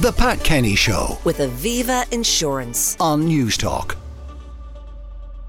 The Pat Kenny Show with Aviva Insurance. on Newstalk.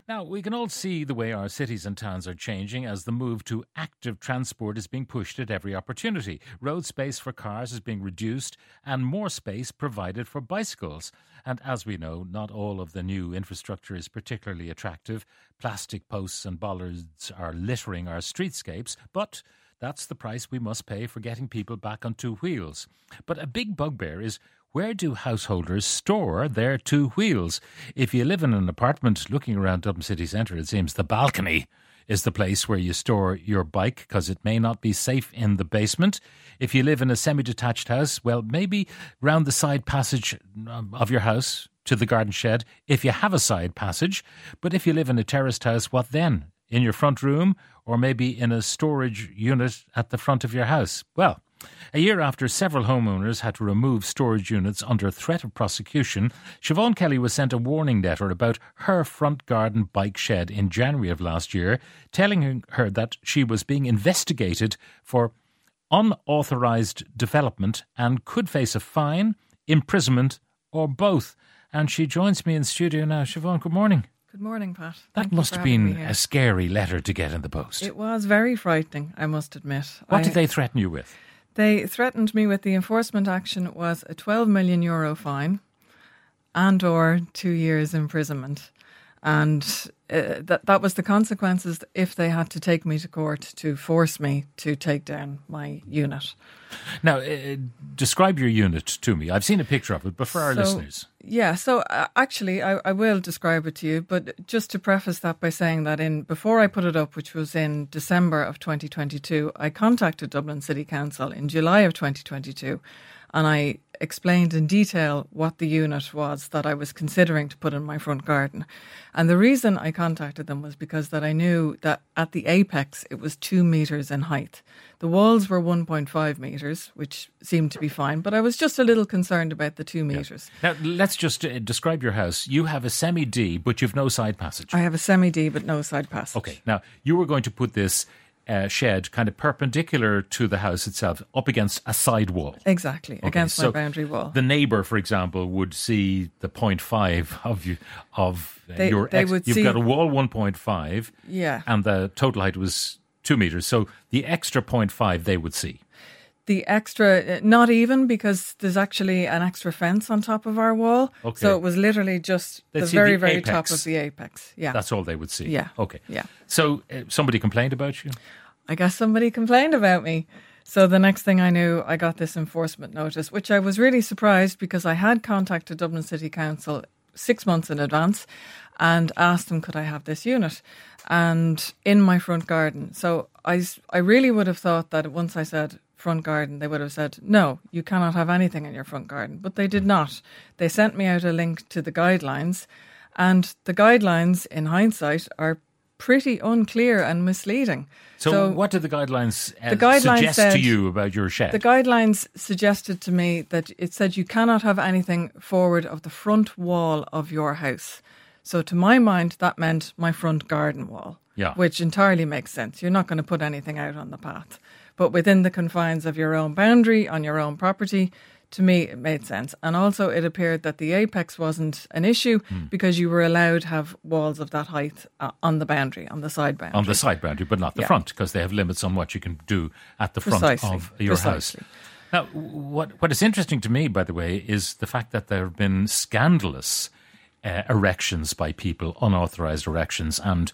Now, we can all see the way our cities and towns are changing as the move to active transport is being pushed at every opportunity. Road space for cars is being reduced and more space provided for bicycles. And as we know, not all of the new infrastructure is particularly attractive. Plastic posts and bollards are littering our streetscapes, but that's the price we must pay for getting people back on two wheels. But a big bugbear is where do householders store their two wheels? If you live in an apartment looking around Dublin city centre, it seems the balcony is the place where you store your bike because it may not be safe in the basement. If you live in a semi detached house, well, maybe round the side passage um, of your house to the garden shed if you have a side passage. But if you live in a terraced house, what then? In your front room or maybe in a storage unit at the front of your house? Well, a year after several homeowners had to remove storage units under threat of prosecution, Siobhan Kelly was sent a warning letter about her front garden bike shed in January of last year, telling her that she was being investigated for unauthorised development and could face a fine, imprisonment, or both. And she joins me in studio now. Siobhan, good morning. Good morning, Pat. That Thank must have been a scary letter to get in the post. It was very frightening, I must admit. what I- did they threaten you with? They threatened me with the enforcement action was a 12 million euro fine and or 2 years imprisonment. And uh, that that was the consequences if they had to take me to court to force me to take down my unit. Now, uh, describe your unit to me. I've seen a picture of it, but for our So- listeners. Yeah, so uh, actually, I, I will describe it to you, but just to preface that by saying that in before I put it up, which was in December of 2022, I contacted Dublin City Council in July of 2022, and I explained in detail what the unit was that I was considering to put in my front garden. And the reason I contacted them was because that I knew that at the apex it was two meters in height. The walls were 1.5 meters, which seemed to be fine, but I was just a little concerned about the two meters. Now, let's just uh, describe your house. You have a semi D, but you've no side passage. I have a semi D but no side passage. Okay. Now, you were going to put this uh, shed kind of perpendicular to the house itself, up against a side wall. Exactly, Okay, against so my boundary wall. The neighbour, for example, would see the 0.5 of you of uh, They- your. they would you've see- got a wall 1.5, yeah. and the total height was two meters. So the extra 0.5 they would see. The extra, not even because there's actually an extra fence on top of our wall. Okay. So it was literally just They'd the very, the very top of the apex. Yeah. That's all they would see. Yeah. Okay. Yeah. So uh, somebody complained about you. I guess somebody complained about me. So the next thing I knew, I got this enforcement notice, which I was really surprised because I had contacted Dublin City Council six months in advance and asked them, could I have this unit? And in my front garden. So I, I really would have thought that once I said front garden, they would have said, no, you cannot have anything in your front garden. But they did not. They sent me out a link to the guidelines. And the guidelines, in hindsight, are pretty unclear and misleading. So, what did the guidelines, uh, the guidelines suggest said- to you about your shed? The guidelines suggested to me that it said you cannot have anything forward of the front wall of your house. So, to my mind, that meant my front garden wall, Yeah. which entirely makes sense. You're not going to put anything out on the path. But within the confines of your own boundary, on your own property, to me, it made sense. And also, it appeared that the apex wasn't an issue Hmm. because you were allowed to have walls of that height uh, on the boundary, on the side boundary. on the side boundary, but not the Yeah. front, because they have limits on what you can do at the front of your precisely. house. Now, what what is interesting to me, by the way, is the fact that there have been scandalous uh, erections by people, unauthorised erections, and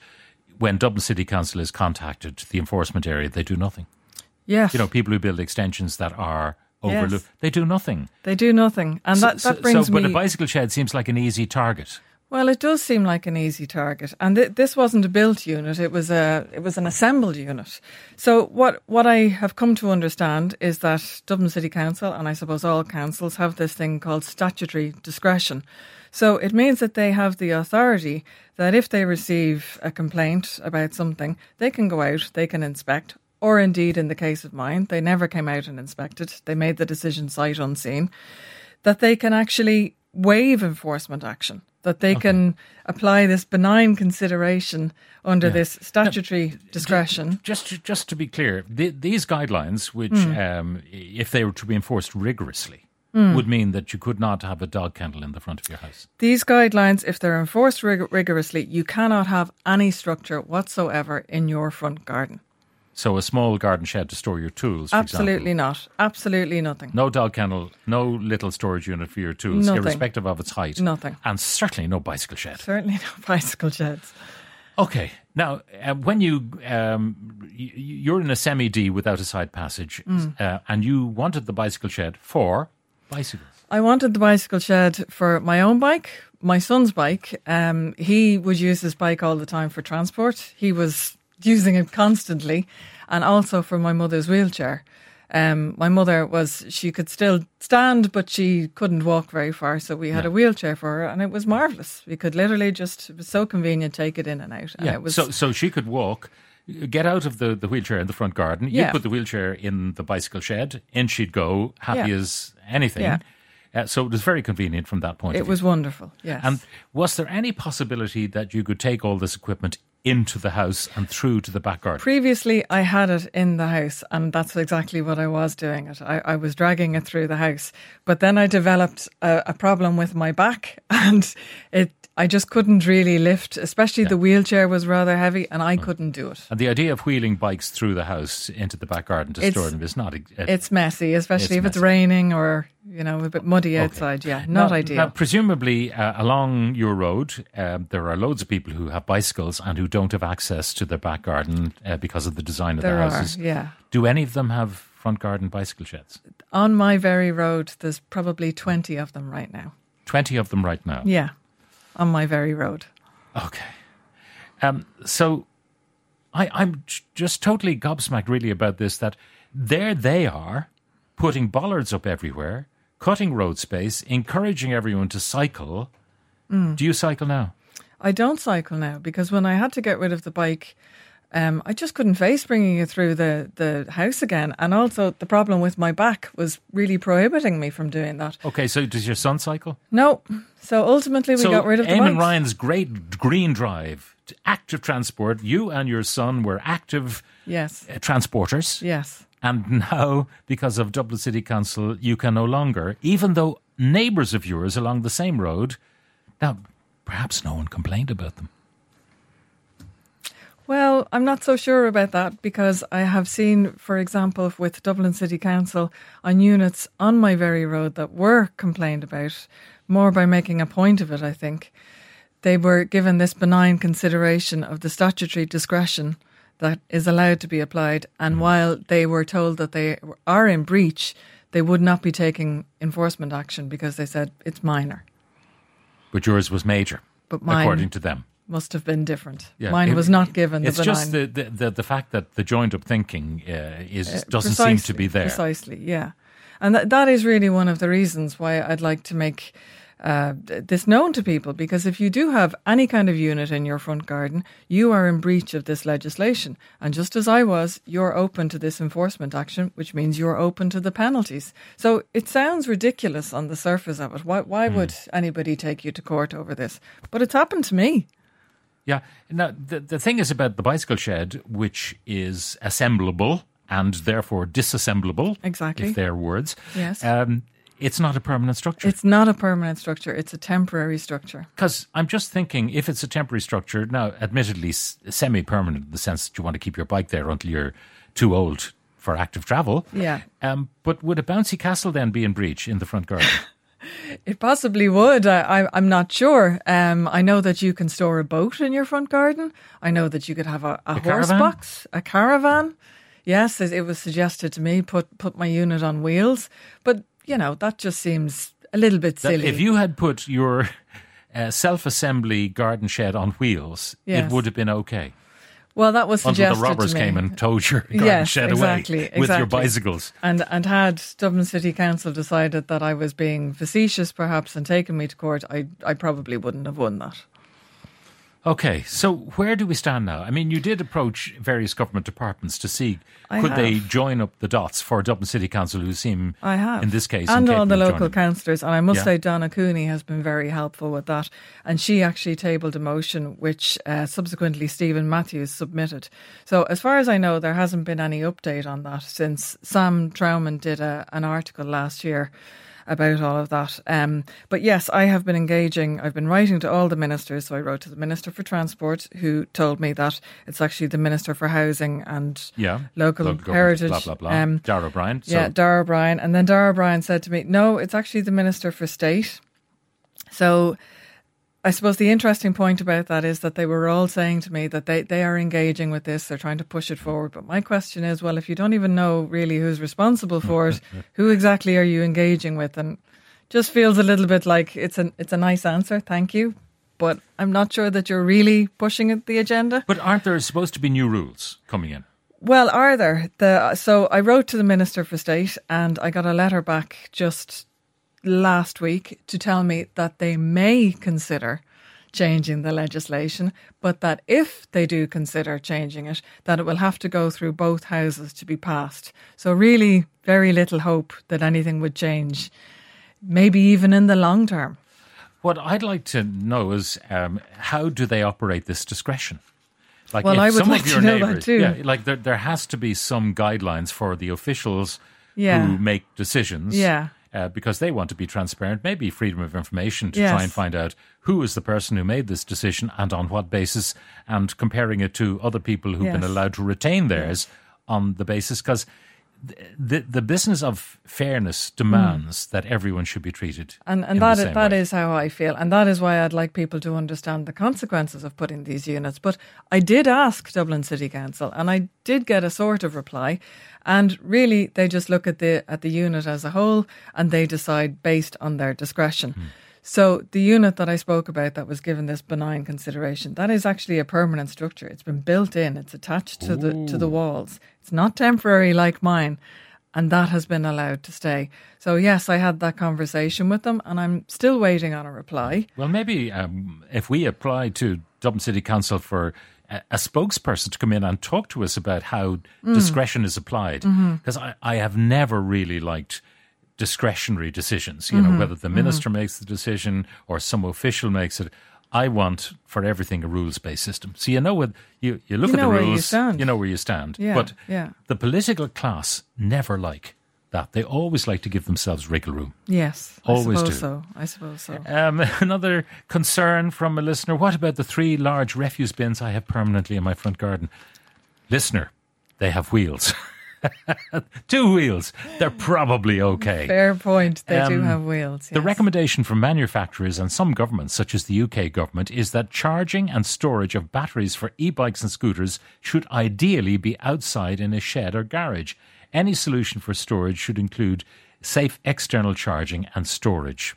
when Dublin City Council is contacted, the enforcement area, they do nothing. Yes. You know, people who build extensions that are Yes. overlooked, they do nothing. They do nothing. And that, so, that brings so, but me. a bicycle shed seems like an easy target. Well, it does seem like an easy target, and th- this wasn't a built unit; it was a it was an assembled unit. So, what what I have come to understand is that Dublin City Council, and I suppose all councils, have this thing called statutory discretion. So it means that they have the authority that if they receive a complaint about something, they can go out, they can inspect, or indeed, in the case of mine, they never came out and inspected. They made the decision sight unseen that they can actually waive enforcement action, that they can apply this benign consideration under this statutory discretion. Just to, just to be clear, th these guidelines, which Hmm. um, if they were to be enforced rigorously, would mean that you could not have a dog kennel in the front of your house. These guidelines, if they're enforced rig- rigorously, you cannot have any structure whatsoever in your front garden. So a small garden shed to store your tools. Absolutely not. Absolutely nothing. No dog kennel, no little storage unit for your tools, Nothing. irrespective of its height. Nothing. And certainly no bicycle shed. Certainly no bicycle sheds. Okay. Now, uh, when you um, you're in a semi D without a side passage, Mm. uh, and you wanted the bicycle shed for bicycles. I wanted the bicycle shed for my own bike, my son's bike. Um, he would use his bike all the time for transport. He was using it constantly, and also for my mother's wheelchair. Um, my mother was she could still stand, but she couldn't walk very far, so we had Yeah. a wheelchair for her, and it was marvelous. We could literally just it was so convenient take it in and out, and Yeah. it was so so she could walk, get out of the, the wheelchair in the front garden. You Yeah. put the wheelchair in the bicycle shed. In she'd go, happy Yeah. as anything. Yeah. Uh, so it was very convenient from that point. it of view. was wonderful. Yes, And was there any possibility that you could take all this equipment into the house and through to the back garden? Previously, I had it in the house, and that's exactly what I was doing. It, I, I was dragging it through the house, but then I developed a, a problem with my back, and it. I just couldn't really lift, especially the wheelchair was rather heavy, and I couldn't do it. and the idea of wheeling bikes through the house into the back garden to It's- store them is not. A- It's messy, especially It's if it's raining or you know a bit muddy Okay. outside. Yeah, not now, ideal. Now, presumably, uh, along your road, um, there are loads of people who have bicycles and who don't have access to their back garden uh, because of the design of there the are, houses. yeah. Do any of them have front garden bicycle sheds? On my very road, there's probably twenty of them right now. 20 of them right now. Yeah, on my very road. Okay. Um, so I, I'm just totally gobsmacked, really, about this that there they are putting bollards up everywhere, cutting road space, encouraging everyone to cycle. Mm. Do you cycle now? I don't cycle now because when I had to get rid of the bike, um, I just couldn't face bringing it through the, the house again. And also, the problem with my back was really prohibiting me from doing that. Okay, so does your son cycle? No. So ultimately, we so got rid of the Eamon bikes. Ryan's great green drive to active transport. You and your son were active Yes. uh, transporters. Yes. And now, because of Dublin City Council, you can no longer, even though neighbours of yours along the same road, now perhaps no one complained about them. Well, I'm not so sure about that because I have seen, for example, with Dublin City Council on units on my very road that were complained about, more by making a point of it, I think. They were given this benign consideration of the statutory discretion that is allowed to be applied. And mm. while they were told that they are in breach, they would not be taking enforcement action because they said it's minor. But yours was major, But mine according to them. Must have been different. Yeah, Mine it- was not given the It's benign. just the, the, the, the fact that the joined up thinking uh, is Uh, doesn't seem to be there. Precisely, yeah. And that that is really one of the reasons why I'd like to make uh, this known to people because if you do have any kind of unit in your front garden, you are in breach of this legislation. And just as I was, you're open to this enforcement action, which means you're open to the penalties. So it sounds ridiculous on the surface of it. Why, why Hmm. would anybody take you to court over this? But it's happened to me. Yeah. Now, the, the thing is about the bicycle shed, which is assemblable and therefore disassemblable. Exactly. If they're words. Yes. Um, it's not a permanent structure. It's not a permanent structure, it's a temporary structure. Because I'm just thinking, if it's a temporary structure, now, admittedly, semi permanent in the sense that you want to keep your bike there until you're too old for active travel. Yeah. Um, but would a bouncy castle then be in breach in the front garden? It possibly would. I, I, I'm not sure. Um, I know that you can store a boat in your front garden. I know that you could have a, a, horse caravan? box, a caravan. Yes, it, it was suggested to me put put my unit on wheels, but you know that just seems a little bit That silly. if you had put your uh, self assembly garden shed on wheels, Yes. it would have been okay. Well, that was suggested Until the robbers came and towed your garden Yes, shed exactly, away with your bicycles. And and had Dublin City Council decided that I was being facetious, perhaps, and taken me to court, I I probably wouldn't have won that. Okay, so where do we stand now? I mean, you did approach various government departments to see I could they join up the dots for Dublin City Council, who seem, I have. in this case, and all the local joining. councillors. And I must Yeah. say, Donna Cooney has been very helpful with that. And she actually tabled a motion which uh, subsequently Steven Matthews submitted. So, as far as I know, there hasn't been any update on that since Sam Tranum did a, an article last year. About all of that. Um, but yes, I have been engaging. I've been writing to all the ministers. So I wrote to the Minister for Transport, who told me that it's actually the Minister for Housing and Yeah. local, Local heritage. Blah, blah, blah. Um, Darragh O'Brien. So, yeah, Darragh O'Brien. And then Darragh O'Brien said to me, no, it's actually the Minister for State. So I suppose the interesting point about that is that they were all saying to me that they, they are engaging with this, they're trying to push it forward. But my question is, well, if you don't even know really who's responsible for it, who exactly are you engaging with? And just feels a little bit like it's a it's a nice answer, thank you. But I'm not sure that you're really pushing the agenda. but aren't there supposed to be new rules coming in? Well, are there? The so I wrote to the Minister for State and I got a letter back just last week to tell me that they may consider changing the legislation, but that if they do consider changing it, that it will have to go through both houses to be passed. So really very little hope that anything would change, maybe even in the long term. What I'd like to know is um, how do they operate this discretion? Like Well, if I would some like of to your know that too. yeah, like there, there has to be some guidelines for the officials Yeah. who make decisions. Yeah. Uh, because they want to be transparent, maybe freedom of information to Yes. try and find out who is the person who made this decision and on what basis, and comparing it to other people who've been allowed to retain theirs on the basis. Because the the business of fairness demands that everyone should be treated Mm. And and that is, that is how I feel, and that is why I'd like people to understand the consequences of putting these units. But I did ask Dublin City Council, and I did get a sort of reply. And really, they just look at the at the unit as a whole, and they decide based on their discretion. Hmm. So the unit that I spoke about that was given this benign consideration, that is actually a permanent structure. It's been built in. It's attached to the to the walls. It's not temporary like mine and that has been allowed to stay. So yes, I had that conversation with them, and I'm still waiting on a reply. Well, maybe um, if we apply to Dublin City Council for a, a spokesperson to come in and talk to us about how Mm. discretion is applied, Mm-hmm. because I, I have never really liked discretionary decisions. You Mm-hmm. know, whether the minister makes the decision or some official makes it. I want for everything a rules based system. So you know what you you look You at the where you rules, stand. know where you stand. Yeah, but yeah. the political class never like that. They always like to give themselves wriggle room. Yes, Always I do. so. I suppose so. Um, another concern from a listener what about the three large refuse bins I have permanently in my front garden? Listener, they have wheels. Two wheels. They're probably okay. Fair point. They do Um, have wheels. The recommendation from manufacturers and some governments, such as the UK government, is that charging and storage of batteries for e bikes and scooters should ideally be outside in a shed or garage. Any solution for storage should include safe external charging and storage.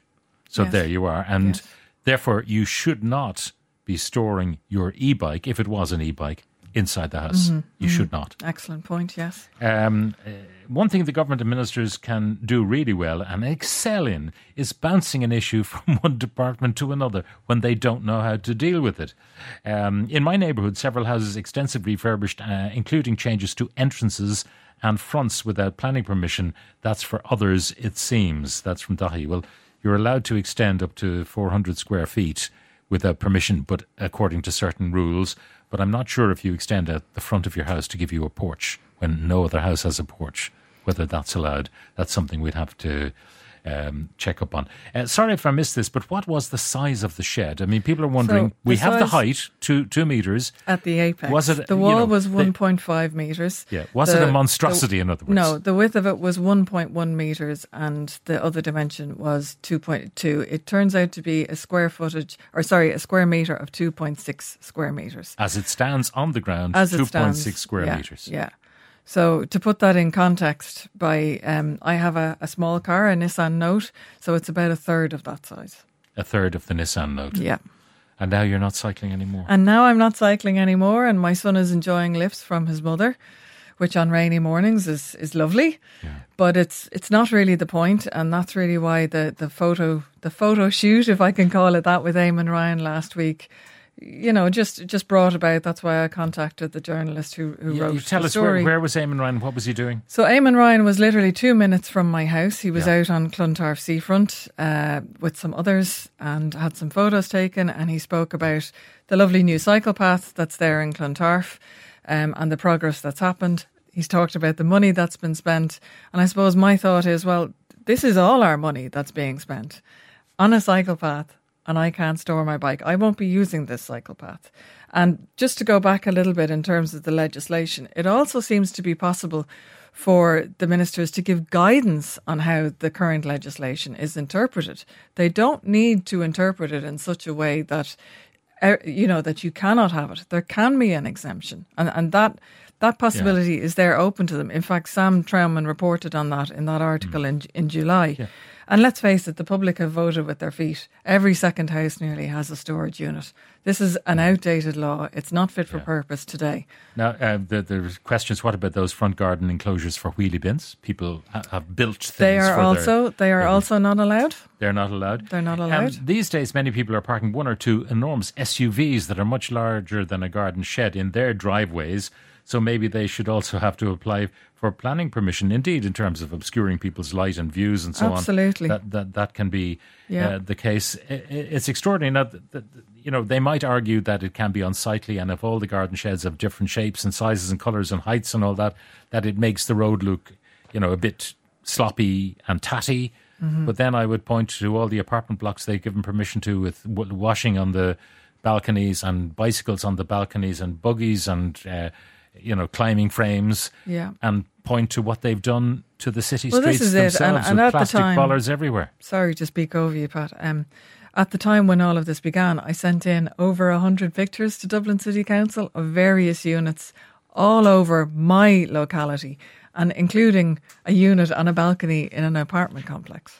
So Yes. there you are. And Yes. therefore, you should not be storing your e bike, if it was an e bike, inside the house. Mm-hmm. You should not. Excellent point. Yes. Um, uh, one thing the government ministers can do really well and excel in is bouncing an issue from one department to another when they don't know how to deal with it. Um, in my neighbourhood, several houses extensively refurbished, uh, including changes to entrances and fronts without planning permission. That's for others, it seems. That's from Dahi. Well, you're allowed to extend up to 400 square feet without permission, but according to certain rules. But I'm not sure if you extend out the front of your house to give you a porch when no other house has a porch, whether that's allowed. That's something we'd have to um, check up on. Uh, sorry if I missed this, but what was the size of the shed? I mean, people are wondering. So, we the have the height, two two meters. At the apex. Was it, The you wall know, was 1.5 meters. Yeah, was it a monstrosity? in other words, No, the width of it was 1.1 meters and the other dimension was 2.2. It turns out to be a square footage, or sorry, a square meter of 2.6 square meters. As it stands on the ground, As two point six square yeah, meters. Yeah. So to put that in context, by um, I have a, a small car, a Nissan Note, so it's about a third of that size. A third of the Nissan Note. Yeah. And now you're not cycling anymore. And now I'm not cycling anymore, and my son is enjoying lifts from his mother, which on rainy mornings is is lovely. But it's it's not really the point, and that's really why the the photo the photo shoot, if I can call it that, with Eamon Ryan last week. You know, just just brought about. That's why I contacted the journalist who, who Yeah, wrote you tell the us story. where, where was Eamon Ryan? What was he doing? So Eamon Ryan was literally two minutes from my house. He was Yeah. out on Clontarf seafront uh, with some others and had some photos taken. And he spoke about the lovely new cycle path that's there in Clontarf um, and the progress that's happened. He's talked about the money that's been spent. And I suppose my thought is, well, this is all our money that's being spent on a cycle path and I can't store my bike. I won't be using this cycle path. And just to go back a little bit in terms of the legislation, it also seems to be possible for the ministers to give guidance on how the current legislation is interpreted. They don't need to interpret it in such a way that uh, you know that you cannot have it. There can be an exemption, and and that that possibility yeah. is there open to them. In fact, Sam Tranum reported on that in that article mm. in in July. Yeah. And let's face it, the public have voted with their feet. Every second house nearly has a storage unit. This is an outdated law. It's not fit for yeah. purpose today. Now, uh, the, the questions: What about those front garden enclosures for wheelie bins? People have built things. They are also their, they are also not allowed. They're not allowed. They're not allowed. Um, these days, many people are parking one or two enormous SUVs that are much larger than a garden shed in their driveways so maybe they should also have to apply for planning permission. Indeed, in terms of obscuring people's light and views and so Absolutely. on. Absolutely, that that that can be yeah. uh, the case. it's extraordinary. Now, that, that, you know, they might argue that it can be unsightly, and if all the garden sheds have different shapes and sizes and colours and heights and all that, that it makes the road look, you know, a bit sloppy and tatty. Mm-hmm. But then I would point to all the apartment blocks they've given permission to with washing on the balconies and bicycles on the balconies and buggies and uh, you know, climbing frames yeah. and point to what they've done to the city well, streets themselves and, and with plastic time, bollards everywhere. Sorry to speak over you, Pat. Um, at the time when all of this began, I sent in over 100 pictures to Dublin City Council of various units all over my locality and including a unit on a balcony in an apartment complex.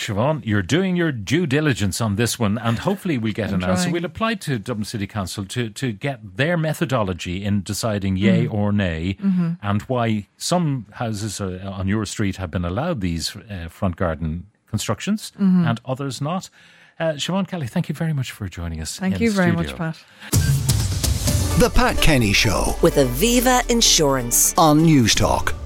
Siobhan, you're doing your due diligence on this one, and hopefully we'll get an answer. We'll apply to Dublin City Council to, to get their methodology in deciding yay mm. or nay, mm-hmm. and why some houses uh, on your street have been allowed these uh, front garden constructions mm-hmm. and others not. Uh, Siobhan Kelly, thank you very much for joining us. Thank you very studio. much, Pat. The Pat Kenny Show with Aviva Insurance on Newstalk.